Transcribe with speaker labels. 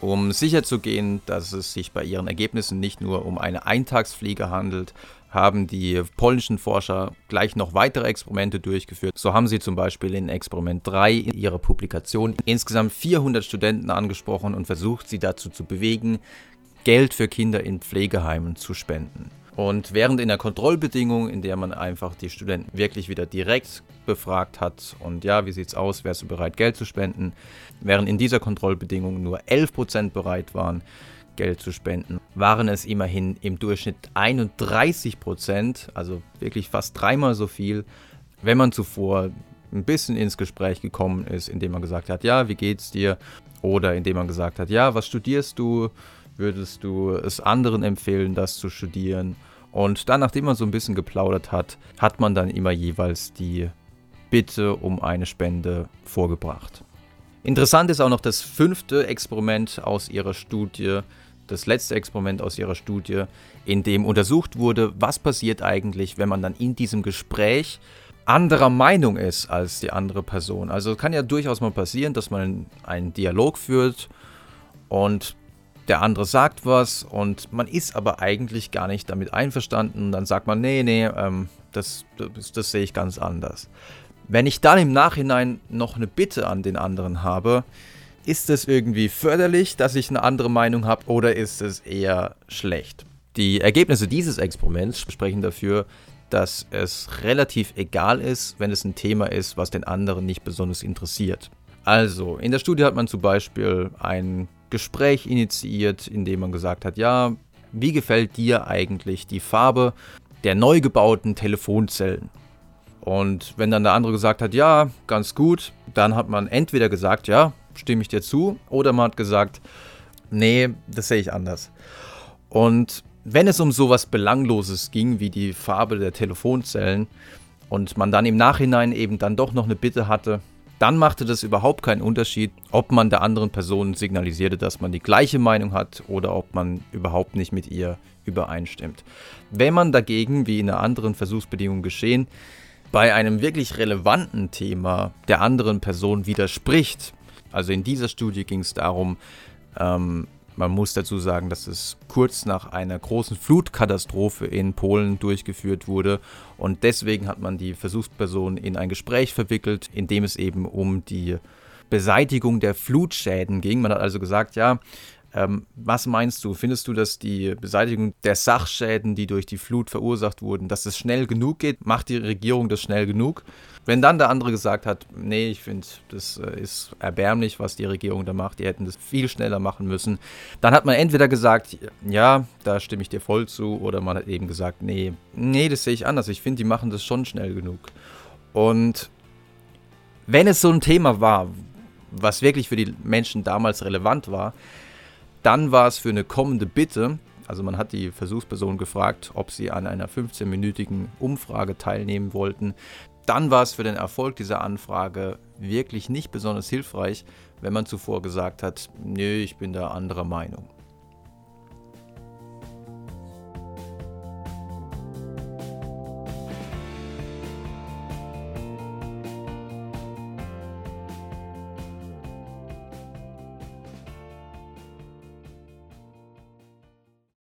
Speaker 1: Um sicherzugehen, dass es sich bei ihren Ergebnissen nicht nur um eine Eintagsfliege handelt, haben die polnischen Forscher gleich noch weitere Experimente durchgeführt. So haben sie zum Beispiel in Experiment 3 in ihrer Publikation insgesamt 400 Studenten angesprochen und versucht, sie dazu zu bewegen, Geld für Kinder in Pflegeheimen zu spenden. Und während in der Kontrollbedingung, in der man einfach die Studenten wirklich wieder direkt befragt hat und ja, wie sieht's aus, wärst du bereit, Geld zu spenden, während in dieser Kontrollbedingung nur 11% bereit waren, Geld zu spenden, waren es immerhin im Durchschnitt 31%, also wirklich fast dreimal so viel, wenn man zuvor ein bisschen ins Gespräch gekommen ist, indem man gesagt hat, ja, wie geht's dir? Oder indem man gesagt hat, ja, was studierst du? Würdest du es anderen empfehlen, das zu studieren? Und dann, nachdem man so ein bisschen geplaudert hat, hat man dann immer jeweils die Bitte um eine Spende vorgebracht. Interessant ist auch noch das fünfte Experiment aus ihrer Studie, das letzte Experiment aus ihrer Studie, in dem untersucht wurde, was passiert eigentlich, wenn man dann in diesem Gespräch anderer Meinung ist als die andere Person. Also kann ja durchaus mal passieren, dass man einen Dialog führt und der andere sagt was und man ist aber eigentlich gar nicht damit einverstanden. Dann sagt man, nee, nee, ähm, das, das, das sehe ich ganz anders. Wenn ich dann im Nachhinein noch eine Bitte an den anderen habe, ist es irgendwie förderlich, dass ich eine andere Meinung habe oder ist es eher schlecht? Die Ergebnisse dieses Experiments sprechen dafür, dass es relativ egal ist, wenn es ein Thema ist, was den anderen nicht besonders interessiert. Also, in der Studie hat man zum Beispiel ein Gespräch initiiert, in dem man gesagt hat, ja, wie gefällt dir eigentlich die Farbe der neu gebauten Telefonzellen? Und wenn dann der andere gesagt hat, ja, ganz gut, dann hat man entweder gesagt, ja, stimme ich dir zu, oder man hat gesagt, nee, das sehe ich anders. Und wenn es um sowas Belangloses ging, wie die Farbe der Telefonzellen, und man dann im Nachhinein eben dann doch noch eine Bitte hatte, dann machte das überhaupt keinen Unterschied, ob man der anderen Person signalisierte, dass man die gleiche Meinung hat oder ob man überhaupt nicht mit ihr übereinstimmt. Wenn man dagegen, wie in einer anderen Versuchsbedingung geschehen, bei einem wirklich relevanten Thema der anderen Person widerspricht, also in dieser Studie ging es darum, ähm, man muss dazu sagen, dass es kurz nach einer großen Flutkatastrophe in Polen durchgeführt wurde und deswegen hat man die Versuchsperson in ein Gespräch verwickelt, in dem es eben um die Beseitigung der Flutschäden ging. Man hat also gesagt, ja, ähm, was meinst du? Findest du, dass die Beseitigung der Sachschäden, die durch die Flut verursacht wurden, dass es schnell genug geht? Macht die Regierung das schnell genug? Wenn dann der andere gesagt hat, nee, ich finde, das äh, ist erbärmlich, was die Regierung da macht, die hätten das viel schneller machen müssen, dann hat man entweder gesagt, ja, da stimme ich dir voll zu, oder man hat eben gesagt, nee, nee, das sehe ich anders. Ich finde, die machen das schon schnell genug. Und wenn es so ein Thema war, was wirklich für die Menschen damals relevant war, dann war es für eine kommende Bitte, also man hat die Versuchsperson gefragt, ob sie an einer 15-minütigen Umfrage teilnehmen wollten. Dann war es für den Erfolg dieser Anfrage wirklich nicht besonders hilfreich, wenn man zuvor gesagt hat, nö, ich bin da anderer Meinung.